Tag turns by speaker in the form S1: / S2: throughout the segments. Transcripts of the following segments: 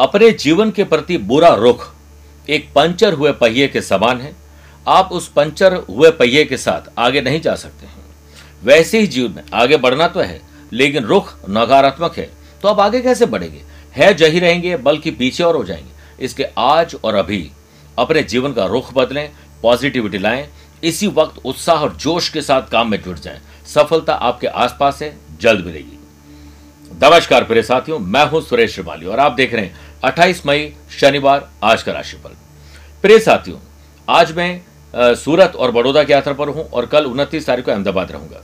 S1: अपने जीवन के प्रति बुरा रुख, एक पंचर हुए पहिए के समान है। आप उस पंचर हुए पहिए के साथ आगे नहीं जा सकते हैं। वैसे ही जीवन में आगे बढ़ना तो है, लेकिन रुख नकारात्मक है। तो आप आगे कैसे बढ़ेंगे? है जही रहेंगे, बल्कि पीछे और हो जाएँगे। इसके आज और अभी अपने जीवन का रुख बदलें, पॉजिटिविटी लाएँ, इसी वक्त उत्साह और जोश के साथ काम में जुट जाएँ। सफलता आपके आसपास है, जल्द मिलेगी। नमस्कार प्रिय साथियों, मैं हूँ सुरेश श्रीमाली और आप देख रहे हैं 28 मई, शनिवार, आज का राशिफल। प्रिय साथियों, आज मैं सूरत और बड़ौदा की यात्रा पर हूँ और कल उनतीस तारीख को अहमदाबाद रहूँगा।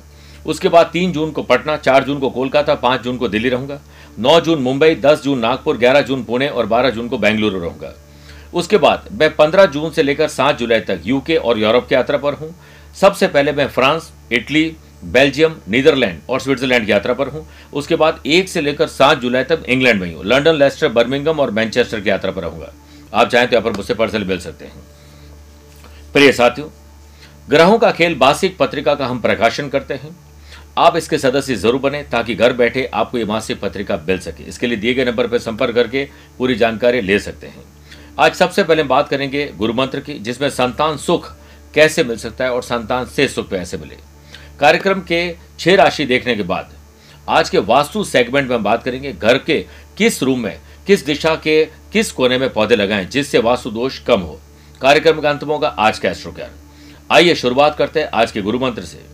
S1: उसके बाद तीन जून को पटना, चार जून को कोलकाता, पाँच जून को दिल्ली रहूँगा। नौ जून मुंबई, दस जून नागपुर, ग्यारह जून पुणे और बारह जून को बेंगलुरु रहूँगा। उसके बाद मैं पंद्रह जून से लेकर सात जुलाई तक यूके और यूरोप की यात्रा पर हूँ। सबसे पहले मैं फ्रांस, इटली बेल्जियम, नीदरलैंड और स्विट्जरलैंड यात्रा पर हूँ। उसके बाद एक से लेकर सात जुलाई तक इंग्लैंड में हूँ लंदन लेस्टर बर्मिंगम और मैनचेस्टर की यात्रा पर रहूँगा। आप चाहें तो यहाँ पर मुझसे पर्सल मिल सकते हैं। प्रिय साथियों ग्रहों का खेल मासिक पत्रिका का हम प्रकाशन करते हैं। आप इसके सदस्य ज़रूर बने ताकि घर बैठे आपको ये मासिक पत्रिका मिल सके। इसके लिए दिए गए नंबर पर संपर्क करके पूरी जानकारी ले सकते हैं। आज सबसे पहले बात करेंगे गुरु मंत्र की, जिसमें संतान सुख कैसे मिल सकता है और संतान से सुख कैसे मिले। कार्यक्रम के छह राशि देखने के बाद। आज के वास्तु सेगमेंट में हम बात करेंगे, घर के किस रूम में, किस दिशा के, किस कोने में पौधे लगाएँ जिससे वास्तु दोष कम हो। कार्यक्रम का अंत में होगा आज का एस्ट्रो ज्ञान आइए शुरुआत करते हैं आज के गुरु मंत्र से।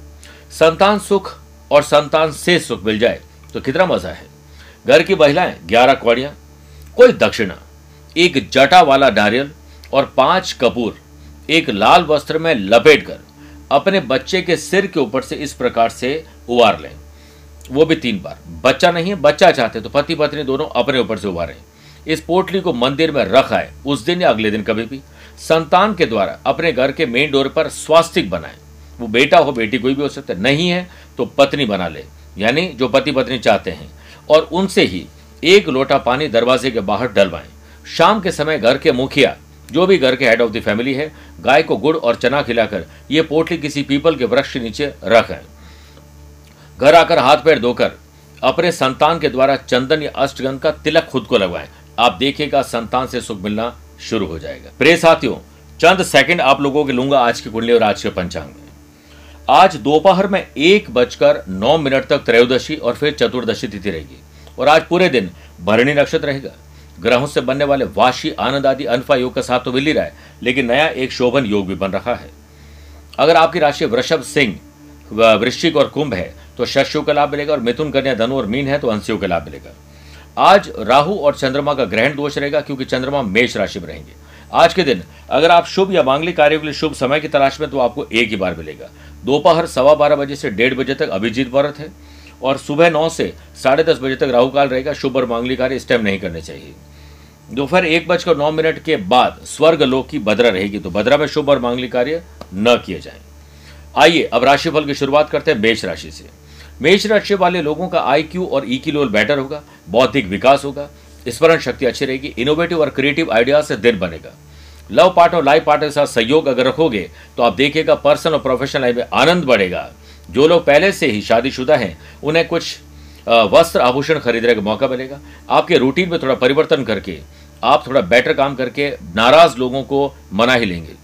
S1: संतान सुख और संतान से सुख मिल जाए तो कितना मज़ा है। घर की महिलाएँ, ग्यारह कौड़ियाँ, कोई दक्षिणा, एक जटा वाला नारियल और पाँच कपूर, एक लाल वस्त्र में लपेट कर अपने बच्चे के सिर के ऊपर से इस प्रकार से उबार लें। वो भी तीन बार। बच्चा नहीं है, बच्चा चाहते तो पति पत्नी दोनों अपने ऊपर से उबारें। इस पोटली को मंदिर में रख आए, उस दिन या अगले दिन कभी भी। संतान के द्वारा अपने घर के मेन डोर पर स्वास्तिक बनाए। वो बेटा हो, बेटी कोई भी हो सकता है। नहीं है तो पत्नी बना ले, यानी जो पति पत्नी चाहते हैं। और उनसे ही एक लोटा पानी दरवाजे के बाहर डलवाएँ। शाम के समय घर के मुखिया जो भी घर के हेड ऑफ़ द फैमिली है, गाय को गुड़ और चना खिलाकर, ये पोटली किसी पीपल के वृक्ष के नीचे रखें घर आकर हाथ पैर धोकर, अपने संतान के द्वारा चंदन या अष्टगंध का तिलक खुद को लगवाएँ। आप देखिएगा, संतान से सुख मिलना शुरू हो जाएगा। प्रे साथियों, चंद सेकंड आप लोगों के लूँगा आज की कुंडली और आज के पंचांग। में आज दोपहर में एक बजकर नौ मिनट तक त्रयोदशी और फिर चतुर्दशी तिथि रहेगी। और आज पूरे दिन भरणी नक्षत्र रहेगा। ग्रहों से बनने वाले वाशी आनंद आदि अनफा योग का साथ तो मिल ही रहा है, लेकिन नया एक शोभन योग भी बन रहा है। अगर आपकी राशि वृषभ, सिंह वृश्चिक और कुंभ है तो शस्यों का लाभ मिलेगा और मिथुन, कन्या, धनु और मीन है तो अंशियों का लाभ मिलेगा। आज राहु और चंद्रमा का ग्रहण दोष रहेगा, क्योंकि चंद्रमा मेष राशि में रहेंगे। आज के दिन, अगर आप शुभ या मांगलिक कार्यों के लिए शुभ समय की तलाश में तो आपको एक ही बार मिलेगा। दोपहर सवा बारह बजे से डेढ़ बजे तक अभिजीत व्रत है। और सुबह नौ से साढ़े दस बजे तक राहु काल रहेगा। शुभ और मांगली कार्य इस टाइम नहीं करने चाहिए। दोपहर एक बजकर नौ मिनट के बाद स्वर्ग लोक की बद्रा रहेगी तो बद्रा में शुभ और मांगली कार्य न किए जाएँ। आइए, अब राशिफल की शुरुआत करते हैं मेष राशि से। मेष राशि वाले लोगों का आई क्यू और ई की लेवल बेटर होगा, बौद्धिक विकास होगा, स्मरण शक्ति अच्छी रहेगी इनोवेटिव और क्रिएटिव आइडियाज़ से दिन बनेगा। लव पार्टनर और लाइफ पार्टनर के साथ सहयोग अगर रखोगे तो आप देखिएगा पर्सनल और प्रोफेशनल लाइफ में आनंद बढ़ेगा। जो लोग पहले से ही शादीशुदा हैं, उन्हें कुछ वस्त्र आभूषण खरीदने का मौका मिलेगा। आपके रूटीन में थोड़ा परिवर्तन करके, आप थोड़ा बेटर काम करके नाराज़ लोगों को मना ही लेंगे।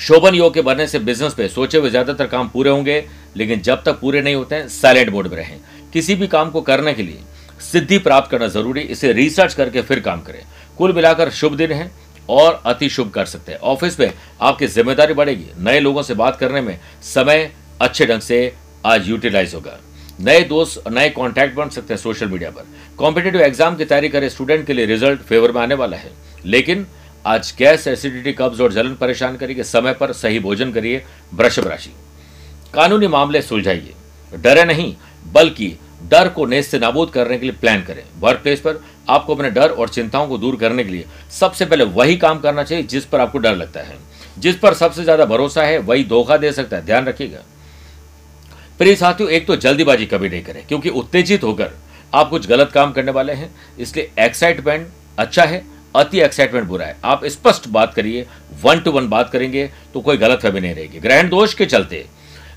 S1: शोभन योग के बनने से बिज़नेस पे सोचे हुए ज़्यादातर काम पूरे होंगे, लेकिन जब तक पूरे नहीं होते हैं साइलेंट मोड में रहें। किसी भी काम को करने के लिए सिद्धि प्राप्त करना ज़रूरी, इसे रिसर्च करके फिर काम करें। कुल मिलाकर शुभ दिन है और अति शुभ कर सकते हैं। ऑफ़िस में आपकी ज़िम्मेदारी बढ़ेगी। नए लोगों से बात करने में समय अच्छे ढंग से आज यूटिलाइज होगा। नए दोस्त, नए कॉन्टैक्ट बन सकते हैं सोशल मीडिया पर। कॉम्पिटेटिव एग्ज़ाम की तैयारी करें स्टूडेंट के लिए रिज़ल्ट फेवर में आने वाला है। लेकिन आज गैस एसिडिटी कब्ज और जलन परेशान करिए, समय पर सही भोजन करिए, वृषभ राशि। कानूनी मामले सुलझाइए। डरे नहीं, बल्कि डर को नेस्त से नाबूद करने के लिए प्लान करें। वर्क प्लेस पर आपको अपने डर और चिंताओं को दूर करने के लिए सबसे पहले वही काम करना चाहिए जिस पर आपको डर लगता है। जिस पर सबसे ज़्यादा भरोसा है, वही धोखा दे सकता है। ध्यान रखिएगा। प्रिय साथियों, एक तो जल्दीबाजी कभी नहीं करें, क्योंकि उत्तेजित होकर आप कुछ गलत काम करने वाले हैं। इसलिए एक्साइटमेंट अच्छा है, अति एक्साइटमेंट बुरा है। आप स्पष्ट बात करिए वन टू वन बात करेंगे तो कोई गलत फहमी नहीं रहेगी। ग्रहण दोष के चलते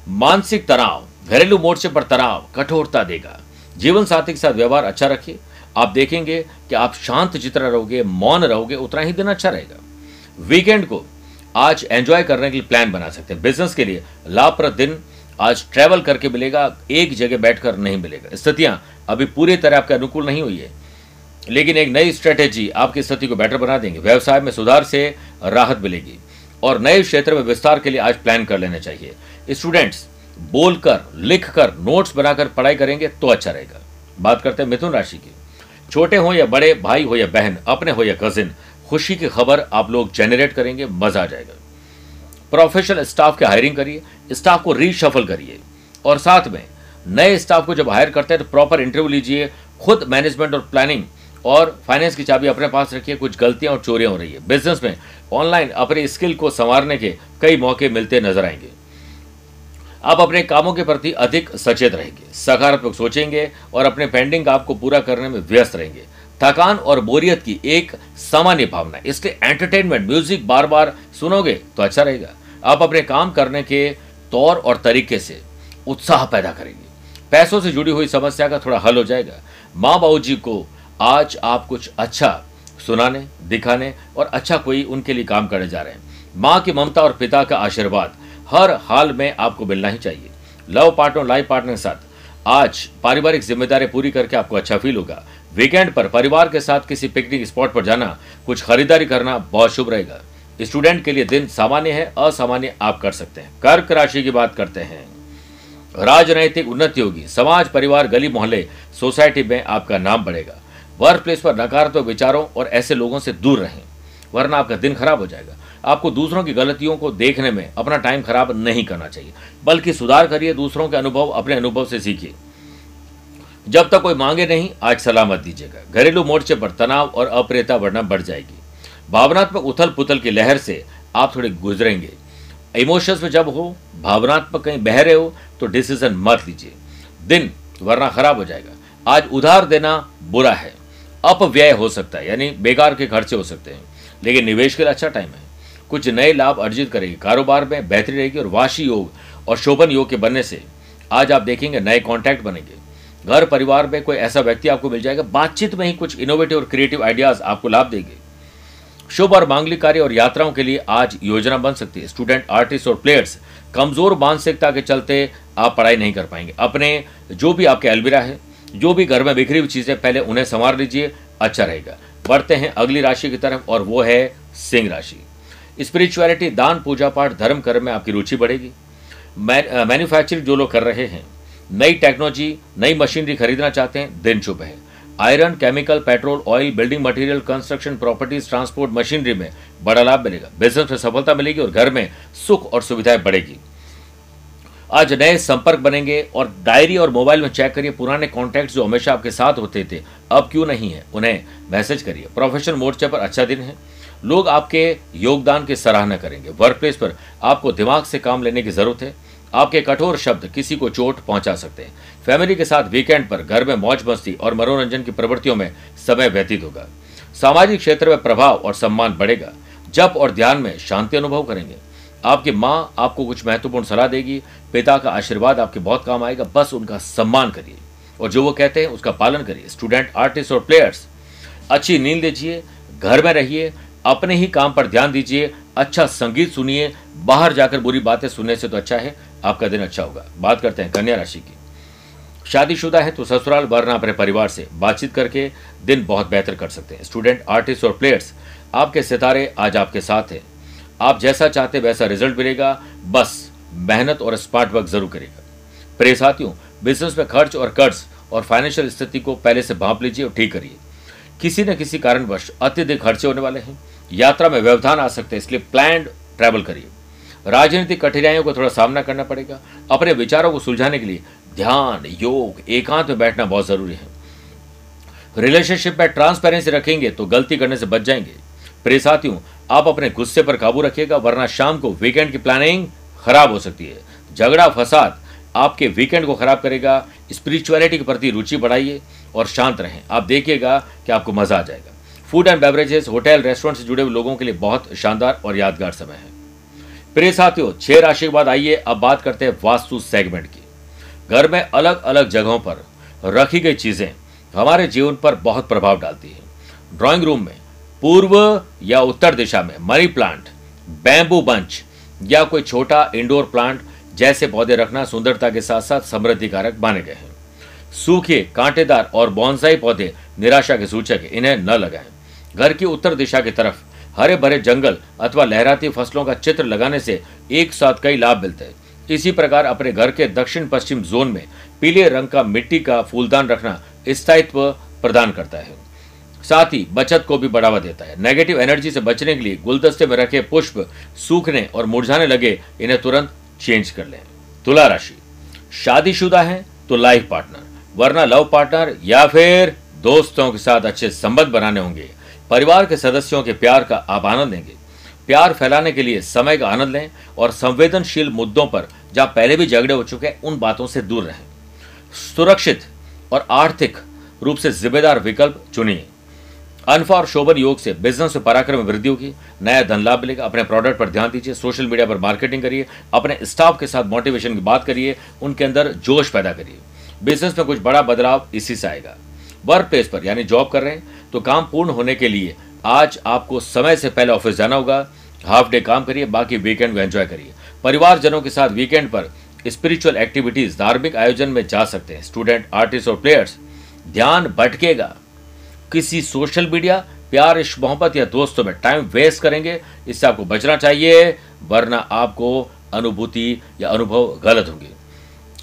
S1: मानसिक तनाव, घरेलू मोर्चे पर तनाव कठोरता देगा। जीवन साथी के साथ व्यवहार अच्छा रखिए। आप देखेंगे कि आप शांत जितना रहोगे, मौन रहोगे, उतना ही दिन अच्छा रहेगा। वीकेंड को आज एंजॉय करने के लिए प्लान बना सकते हैं। बिज़नेस के लिए लाभप्रद दिन आज ट्रैवल करके मिलेगा, एक जगह बैठकर नहीं मिलेगा। स्थितियाँ अभी पूरी तरह आपके अनुकूल नहीं हुई है। लेकिन एक नई स्ट्रेटेजी आपकी स्थिति को बेटर बना देंगे। व्यवसाय में सुधार से राहत मिलेगी। और नए क्षेत्र में विस्तार के लिए आज प्लान कर लेना चाहिए। स्टूडेंट्स बोलकर, लिखकर नोट्स बनाकर पढ़ाई करेंगे तो अच्छा रहेगा। बात करते हैं मिथुन राशि की। छोटे हो या बड़े, भाई हो या बहन, अपने हो या कजिन खुशी की खबर आप लोग जेनरेट करेंगे, मज़ा आ जाएगा। प्रोफेशनल स्टाफ के हायरिंग करिए, स्टाफ को रीशफल करिए। और साथ में नए स्टाफ को जब हायर करते हैं तो प्रॉपर इंटरव्यू लीजिए, खुद मैनेजमेंट और प्लानिंग और फाइनेंस की चाबी अपने पास रखिए, कुछ गलतियाँ और चोरियाँ हो रही है। बिज़नेस में ऑनलाइन अपने स्किल को संवारने के कई मौके मिलते नज़र आएँगे। आप अपने कामों के प्रति अधिक सचेत रहेंगे, सकारात्मक सोचेंगे और अपने पेंडिंग काम को पूरा करने में व्यस्त रहेंगे। थकान और बोरियत की एक सामान्य भावना इसलिए एंटरटेनमेंट म्यूज़िक बार बार सुनोगे तो अच्छा रहेगा। आप अपने काम करने के तौर और तरीके से उत्साह पैदा करेंगे। पैसों से जुड़ी हुई समस्या का थोड़ा हल हो जाएगा। माँ बाबू जी को आज आप कुछ अच्छा सुनाने, दिखाने और अच्छा कोई उनके लिए काम करने जा रहे हैं। माँ की ममता और पिता का आशीर्वाद हर हाल में आपको मिलना ही चाहिए। लव पार्टनर लाइफ पार्टनर के साथ आज पारिवारिक ज़िम्मेदारी पूरी करके आपको अच्छा फील होगा। वीकेंड पर परिवार के साथ किसी पिकनिक स्पॉट पर जाना, कुछ खरीदारी करना बहुत शुभ रहेगा। स्टूडेंट के लिए दिन सामान्य है, असामान्य आप कर सकते हैं। कर्क राशि की बात करते हैं। राजनैतिक उन्नति होगी समाज, परिवार, गली, मोहल्ले, सोसाइटी में आपका नाम बढ़ेगा। वर्क प्लेस पर नकारात्मक विचारों और ऐसे लोगों से दूर रहें, वरना आपका दिन खराब हो जाएगा। आपको दूसरों की गलतियों को देखने में अपना टाइम खराब नहीं करना चाहिए, बल्कि सुधार करिए, दूसरों के अनुभव, अपने अनुभव से सीखिए। जब तक कोई मांगे नहीं, आज सलामत दीजिएगा। घरेलू मोर्चे पर तनाव और अप्रियता बढ़ना बढ़ जाएगी। भावनात्मक उथल पुथल की लहर से आप थोड़े गुजरेंगे। इमोशंस में जब हो, भावनात्मक कहीं बह रहे हो तो डिसीज़न मत लीजिए। दिन, वरना खराब हो जाएगा। आज उधार देना बुरा है। अपव्यय हो सकता है, यानी बेकार के खर्चे हो सकते हैं। लेकिन निवेश के लिए अच्छा टाइम है। कुछ नए लाभ अर्जित करेगी। कारोबार में बेहतरी रहेगी और वाशी योग और शोभन योग के बनने से आज आप देखेंगे नए कॉन्टैक्ट बनेंगे। घर परिवार में कोई ऐसा व्यक्ति आपको मिल जाएगा। बातचीत में ही कुछ इनोवेटिव और क्रिएटिव आइडियाज़ आपको लाभ देंगे। शुभ और मांगलिक कार्य और यात्राओं के लिए आज योजना बन सकती है। स्टूडेंट आर्टिस्ट और प्लेयर्स कमज़ोर मानसिकता के चलते आप पढ़ाई नहीं कर पाएँगे। अपने जो भी आपके अलविरा है, जो भी घर में बिखरी हुई चीज़ें, पहले उन्हें संवार लीजिए अच्छा रहेगा। बढ़ते हैं अगली राशि की तरफ़ और वो है सिंह राशि। स्पिरिचुअलिटी दान, पूजा पाठ, धर्म, कर्म में आपकी रुचि बढ़ेगी। मैन्युफैक्चरिंग जो लोग कर रहे हैं, नई टेक्नोलॉजी नई मशीनरी खरीदना चाहते हैं, दिन शुभ है। Iron chemical, petrol, oil, building material, construction properties, transport machinery में बड़ा लाभ मिलेगा। बिज़नेस में सफलता मिलेगी और घर में सुख और सुविधाएँ बढ़ेगी। आज नए संपर्क बनेंगे और डायरी और मोबाइल में चेक करिए पुराने कॉन्टैक्ट जो हमेशा आपके साथ होते थे। अब क्यों नहीं है? उन्हें मैसेज करिए। प्रोफेशनल मोर्चे पर अच्छा दिन है। लोग आपके योगदान की सराहना करेंगे। वर्क प्लेस पर आपको दिमाग से काम लेने की ज़रूरत है। आपके कठोर शब्द किसी को चोट पहुँचा सकते हैं। फैमिली के साथ वीकेंड पर घर में मौज मस्ती और मनोरंजन की प्रवृत्तियों में समय व्यतीत होगा। सामाजिक क्षेत्र में प्रभाव और सम्मान बढ़ेगा। जब और ध्यान में शांति अनुभव करेंगे। आपकी माँ आपको कुछ महत्वपूर्ण सलाह देगी। पिता का आशीर्वाद आपके बहुत काम आएगा। बस उनका सम्मान करिए। और जो वो कहते हैं, उसका पालन करिए। स्टूडेंट, आर्टिस्ट और प्लेयर्स, अच्छी नींद लीजिए घर में रहिए, अपने ही काम पर ध्यान दीजिए अच्छा संगीत सुनिए, बाहर जाकर बुरी बातें सुनने से तो अच्छा है, आपका दिन अच्छा होगा। बात करते हैं कन्या राशि की। शादीशुदा है तो ससुराल वरना अपने परिवार से बातचीत करके दिन बहुत बेहतर कर सकते हैं। स्टूडेंट, आर्टिस्ट और प्लेयर्स, आपके सितारे आज आपके साथ हैं। आप जैसा चाहते वैसा रिज़ल्ट मिलेगा। बस मेहनत और स्मार्ट वर्क ज़रूर करेगा प्रिय साथियों, बिज़नेस में खर्च और कर्ज और फाइनेंशियल स्थिति को पहले से भाप लीजिए और ठीक करिए। किसी न किसी कारणवश अत्यधिक खर्चे होने वाले हैं। यात्रा में व्यवधान आ सकते हैं, इसलिए प्लान ट्रैवल करिए। राजनीतिक कठिनाइयों को थोड़ा सामना करना पड़ेगा। अपने विचारों को सुलझाने के लिए ध्यान, योग, एकांत में बैठना बहुत ज़रूरी है। रिलेशनशिप में ट्रांसपेरेंसी रखेंगे तो गलती करने से बच जाएँगे। प्रिय साथियों, आप अपने गुस्से पर काबू रखिएगा, वरना शाम को वीकेंड की प्लानिंग खराब हो सकती है। झगड़ा, फसाद आपके वीकेंड को खराब करेगा। स्पिरिचुअलिटी के प्रति रुचि बढ़ाइए। और शांत रहें। आप देखिएगा कि आपको मज़ा आ जाएगा। Food and beverages hotel restaurant से जुड़े हुए लोगों के लिए बहुत शानदार और यादगार समय है। प्रिय साथियों, छह राशि के बाद आइए, अब बात करते हैं वास्तु सेगमेंट की। घर में अलग अलग जगहों पर रखी गई चीज़ें हमारे जीवन पर बहुत प्रभाव डालती है। ड्राइंग रूम में, पूर्व या उत्तर दिशा में, मनी प्लांट बैम्बू बंच या कोई छोटा इंडोर प्लांट जैसे पौधे रखना सुंदरता के साथ साथ समृद्धि कारक माने गए हैं। सूखे, कांटेदार और बॉन्साई पौधे निराशा के सूचक इन्हें न लगाएँ। घर की उत्तर दिशा की तरफ़ हरे भरे जंगल अथवा लहराती फ़सलों का चित्र लगाने से एक साथ कई लाभ मिलते हैं। इसी प्रकार अपने घर के दक्षिण पश्चिम जोन में पीले रंग का मिट्टी का फूलदान रखना स्थायित्व प्रदान करता है। साथ ही बचत को भी बढ़ावा देता है। नेगेटिव एनर्जी से बचने के लिए गुलदस्ते में रखे पुष्प सूखने और मुरझाने लगे इन्हें तुरंत चेंज कर लें। तुला राशि। शादीशुदा है तो लाइफ पार्टनर। वरना लव पार्टनर या फिर दोस्तों के साथ अच्छे संबंध बनाने होंगे। परिवार के सदस्यों के प्यार का आप आनंद लेंगे। प्यार फैलाने के लिए समय का आनंद लें और संवेदनशील मुद्दों पर, जहाँ पहले भी झगड़े हो चुके हैं, उन बातों से दूर रहें। सुरक्षित और आर्थिक रूप से जिम्मेदार विकल्प चुनिए। अनफा और शोभन योग से बिज़नेस में पराक्रम में वृद्धि होगी। नया धन लाभ मिलेगा। अपने प्रोडक्ट पर ध्यान दीजिए। सोशल मीडिया पर मार्केटिंग करिए। अपने स्टाफ के साथ मोटिवेशन की बात करिए। उनके अंदर जोश पैदा करिए। बिज़नेस में कुछ बड़ा बदलाव इसी से आएगा। वर्क प्लेस पर, यानी जॉब कर रहे हैं तो काम पूर्ण होने के लिए आज आपको समय से पहले ऑफ़िस जाना होगा। हाफ़ डे काम करिए, बाकी वीकेंड को एंजॉय करिए। परिवारजनों के साथ वीकेंड पर स्पिरिचुअल एक्टिविटीज़ धार्मिक आयोजन में जा सकते हैं। स्टूडेंट आर्टिस्ट और प्लेयर्स ध्यान भटकेगा। किसी सोशल मीडिया प्यार इश्क मोहब्बत या दोस्तों में टाइम वेस्ट करेंगे। इससे आपको बचना चाहिए, वरना आपको अनुभूति या अनुभव गलत होंगे।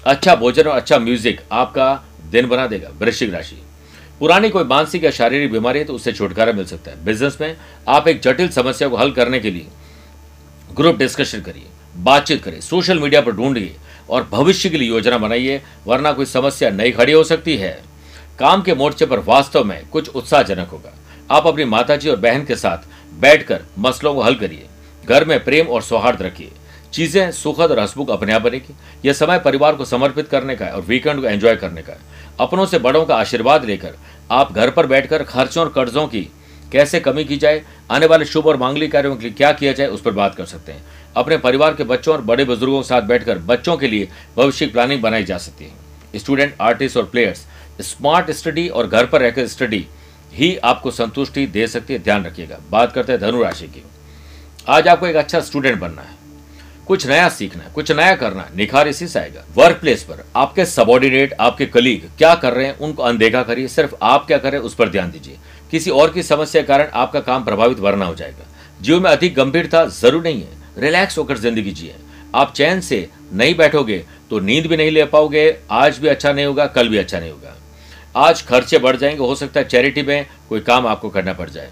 S1: अच्छा भोजन और अच्छा म्यूज़िक आपका दिन बना देगा, वृश्चिक राशि। पुरानी कोई मानसिक या शारीरिक बीमारी है तो उससे छुटकारा मिल सकता है। बिज़नेस में आप एक जटिल समस्या को हल करने के लिए ग्रुप डिस्कशन करिए, बातचीत करिए सोशल मीडिया पर ढूंढिए और भविष्य के लिए योजना बनाइए, वरना कोई समस्या नई खड़ी हो सकती है। काम के मोर्चे पर वास्तव में कुछ उत्साहजनक होगा। आप अपनी माताजी और बहन के साथ बैठकर मसलों को हल करिए। घर में प्रेम और सौहार्द रखिए। चीज़ें सुखद और हसमुख अपने आप बनेगी। यह समय परिवार को समर्पित करने का है और वीकेंड को एंजॉय करने का है। अपनों से बड़ों का आशीर्वाद लेकर आप घर पर बैठकर खर्चों और कर्जों की कैसे कमी की जाए, आने वाले शुभ और मांगलिक कार्यों के लिए क्या किया जाए, उस पर बात कर सकते हैं। अपने परिवार के बच्चों और बड़े बुज़ुर्गों के साथ बैठकर बच्चों के लिए भविष्य की प्लानिंग बनाई जा सकती है। स्टूडेंट आर्टिस्ट और प्लेयर्स स्मार्ट स्टडी और घर पर रहकर स्टडी ही आपको संतुष्टि दे सकती है। ध्यान रखिएगा। बात करते हैं धनुराशि की। आज आपको एक अच्छा स्टूडेंट बनना है। कुछ नया सीखना है, कुछ नया करना है, निखार इसी से आएगा। वर्क प्लेस पर आपके सबॉर्डिनेट आपके कलीग क्या कर रहे हैं, उनको अनदेखा करिए, सिर्फ़ आप क्या करें उस पर ध्यान दीजिए। किसी और की समस्या के कारण आपका काम प्रभावित वरना हो जाएगा। जीवन में अधिक गंभीरता ज़रूर नहीं है। रिलैक्स होकर ज़िंदगी जिए। आप चैन से नहीं बैठोगे तो नींद भी नहीं ले पाओगे, आज भी अच्छा नहीं होगा, कल भी अच्छा नहीं होगा। आज खर्चे बढ़ जाएँगे, हो सकता है चैरिटी में कोई काम आपको करना पड़ जाए।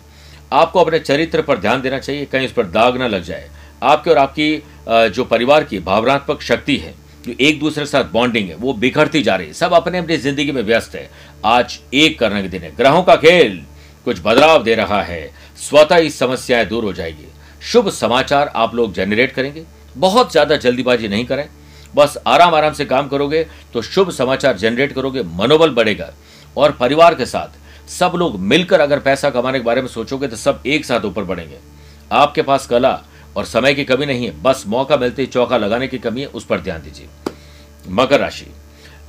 S1: आपको अपने चरित्र पर ध्यान देना चाहिए, कहीं उस पर दाग ना लग जाए। आपके और आपकी जो परिवार की भावनात्मक शक्ति है, जो एक दूसरे के साथ बॉन्डिंग है, वो बिखरती जा रही है। सब अपने अपनी ज़िंदगी में व्यस्त है। आज एक करने के दिन है। ग्रहों का खेल कुछ बदलाव दे रहा है। स्वतः ही समस्याएँ दूर हो जाएगी। शुभ समाचार आप लोग जनरेट करेंगे। बहुत ज़्यादा जल्दीबाजी नहीं करें। बस आराम आराम से काम करोगे तो शुभ समाचार जनरेट करोगे, मनोबल बढ़ेगा। और परिवार के साथ सब लोग मिलकर अगर पैसा कमाने के बारे में सोचोगे तो सब एक साथ ऊपर बढ़ेंगे। आपके पास कला और समय की कमी नहीं है, बस मौका मिलते ही चौका लगाने की कमी है, उस पर ध्यान दीजिए। मकर राशि।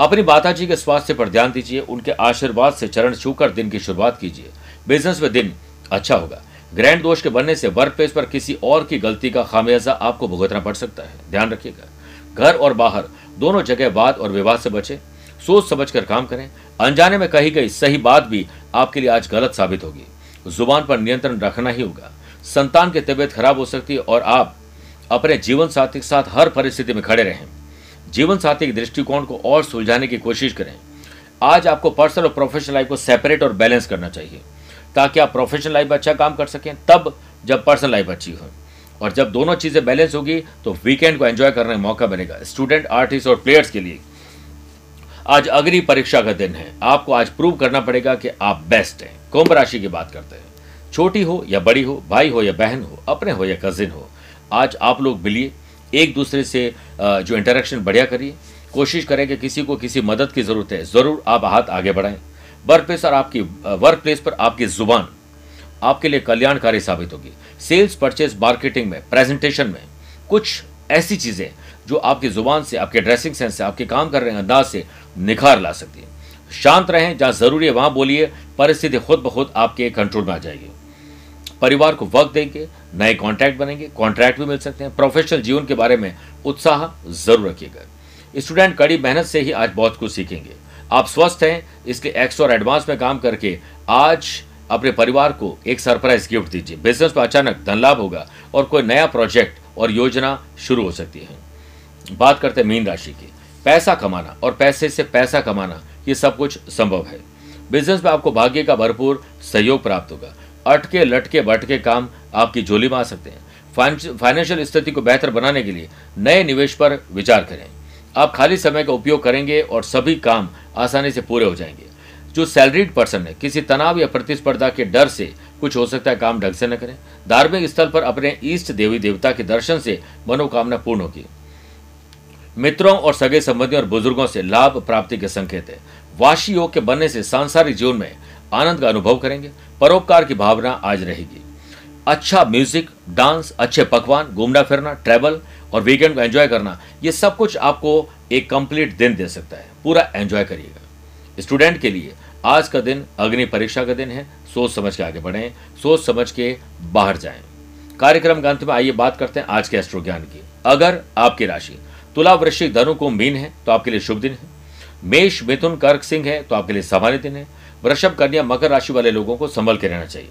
S1: अपनी माता जी के स्वास्थ्य पर ध्यान दीजिए, उनके आशीर्वाद से चरण छूकर दिन की शुरुआत कीजिए। बिज़नेस में दिन अच्छा होगा। ग्रैंड दोष के बनने से वर्क प्लेस पर किसी और की गलती का खामियाजा आपको भुगतना पड़ सकता है। ध्यान रखिएगा। घर और बाहर, दोनों जगह वाद और विवाद से बचे। सोच समझकर काम करें। अनजाने में कही गई सही बात भी आपके लिए आज गलत साबित होगी। ज़ुबान पर नियंत्रण रखना ही होगा। संतान की तबीयत खराब हो सकती है और आप अपने जीवन साथी के साथ हर परिस्थिति में खड़े रहें। जीवन साथी के दृष्टिकोण को और सुलझाने की कोशिश करें। आज आपको पर्सनल और प्रोफेशनल लाइफ को सेपरेट और बैलेंस करना चाहिए, ताकि आप प्रोफेशनल लाइफ में अच्छा काम कर सकें, तब जब पर्सनल लाइफ अच्छी हो। और जब दोनों चीज़ें बैलेंस होगी तो वीकेंड को एंजॉय करने का मौका मिलेगा। स्टूडेंट, आर्टिस्ट और प्लेयर्स के लिए आज अग्नि परीक्षा का दिन है। आपको आज प्रूव करना पड़ेगा कि आप बेस्ट हैं। कुंभ राशि की बात करते हैं। छोटी हो या बड़ी हो, भाई हो या बहन हो, अपने हो या कजिन हो, आज आप लोग मिलिए, एक दूसरे से जो इंटरेक्शन बढ़िया करिए। कोशिश करें कि किसी को किसी मदद की ज़रूरत है, ज़रूर आप हाथ आगे बढ़ाएँ। वर्क प्लेस और आपकी वर्क प्लेस पर आपकी ज़ुबान, आपके लिए कल्याणकारी साबित होगी। सेल्स परचेज मार्केटिंग में प्रेजेंटेशन में, कुछ ऐसी चीज़ें जो आपकी ज़ुबान से, आपके ड्रेसिंग सेंस से, आपके काम कर रहे हैं अंदाज से निखार ला सकती है। शांत रहें, जहाँ ज़रूरी है, वहाँ बोलिए, परिस्थिति खुद ब खुद आपके कंट्रोल में आ जाएगी। परिवार को वक्त देंगे, नए कॉन्ट्रैक्ट बनेंगे कॉन्ट्रैक्ट भी मिल सकते हैं। प्रोफेशनल जीवन के बारे में उत्साह ज़रूर रखिएगा। स्टूडेंट कड़ी मेहनत से ही आज बहुत कुछ सीखेंगे। आप स्वस्थ हैं, इसलिए एक्स्ट्रा और एडवांस में काम करके आज अपने परिवार को एक सरप्राइज़ गिफ्ट दीजिए। बिज़नेस में अचानक धन लाभ होगा और कोई नया प्रोजेक्ट और योजना शुरू हो सकती है। बात करते हैं मीन राशि की। पैसा कमाना और पैसे से पैसा कमाना, ये सब कुछ संभव है। बिज़नेस में आपको भाग्य का भरपूर सहयोग प्राप्त होगा। अटके, लटके बटके काम आपकी झोली में आ सकते हैं। फाइनेंशियल स्थिति को बेहतर बनाने के लिए नए निवेश पर विचार करें। आप खाली समय का उपयोग करेंगे और सभी काम आसानी से पूरे हो जाएँगे। जो सैलरीड पर्सन है, किसी तनाव या प्रतिस्पर्धा के डर से कुछ हो सकता है काम ढंग से न करें। धार्मिक स्थल पर अपने इष्ट देवी देवता के दर्शन से मनोकामना पूर्ण होगी। मित्रों और सगे संबंधियों और बुज़ुर्गों से लाभ प्राप्ति के संकेत है। वाशी योग के बनने से सांसारिक जीवन में आनंद का अनुभव करेंगे। परोपकार की भावना आज रहेगी। अच्छा म्यूज़िक, डांस, अच्छे पकवान, घूमना फिरना, ट्रैवल और वीकेंड को एंजॉय करना, ये सब कुछ आपको एक कंप्लीट दिन दे सकता है। पूरा एंजॉय करिएगा। स्टूडेंट के लिए आज का दिन, अग्नि परीक्षा का दिन है। सोच समझ के आगे बढ़ें। सोच समझ के बाहर जाएँ। कार्यक्रम के अंत में आइए बात करते हैं आज के एस्ट्रो ज्ञान की। अगर आपकी राशि तुला वृश्चिक धनु को मीन है तो आपके लिए शुभ दिन है। मेष मिथुन कर्क सिंह है तो आपके लिए सामान्य दिन है। वृषभ कन्या मकर राशि वाले लोगों को संभल के रहना चाहिए।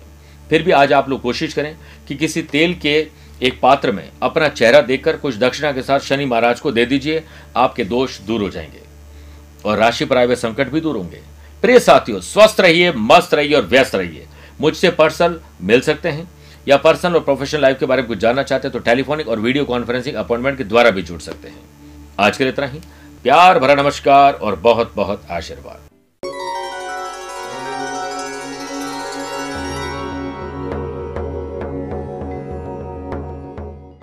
S1: फिर भी आज आप लोग कोशिश करें कि किसी तेल के एक पात्र में अपना चेहरा देखकर कुछ दक्षिणा के साथ शनि महाराज को दे दीजिए, आपके दोष दूर हो जाएँगे। और राशि पर आए हुए संकट भी दूर होंगे। प्रिय साथियों, स्वस्थ रहिए, मस्त रहिए और व्यस्त रहिए। मुझसे पर्सनल मिल सकते हैं। या पर्सनल और प्रोफेशनल लाइफ के बारे में कुछ जानना चाहते हैं तो टेलीफोनिक और वीडियो कॉन्फ्रेंसिंग अपॉइंटमेंट के द्वारा भी जुड़ सकते हैं। आज के लिए इतना ही। प्यार भरा नमस्कार और बहुत बहुत आशीर्वाद।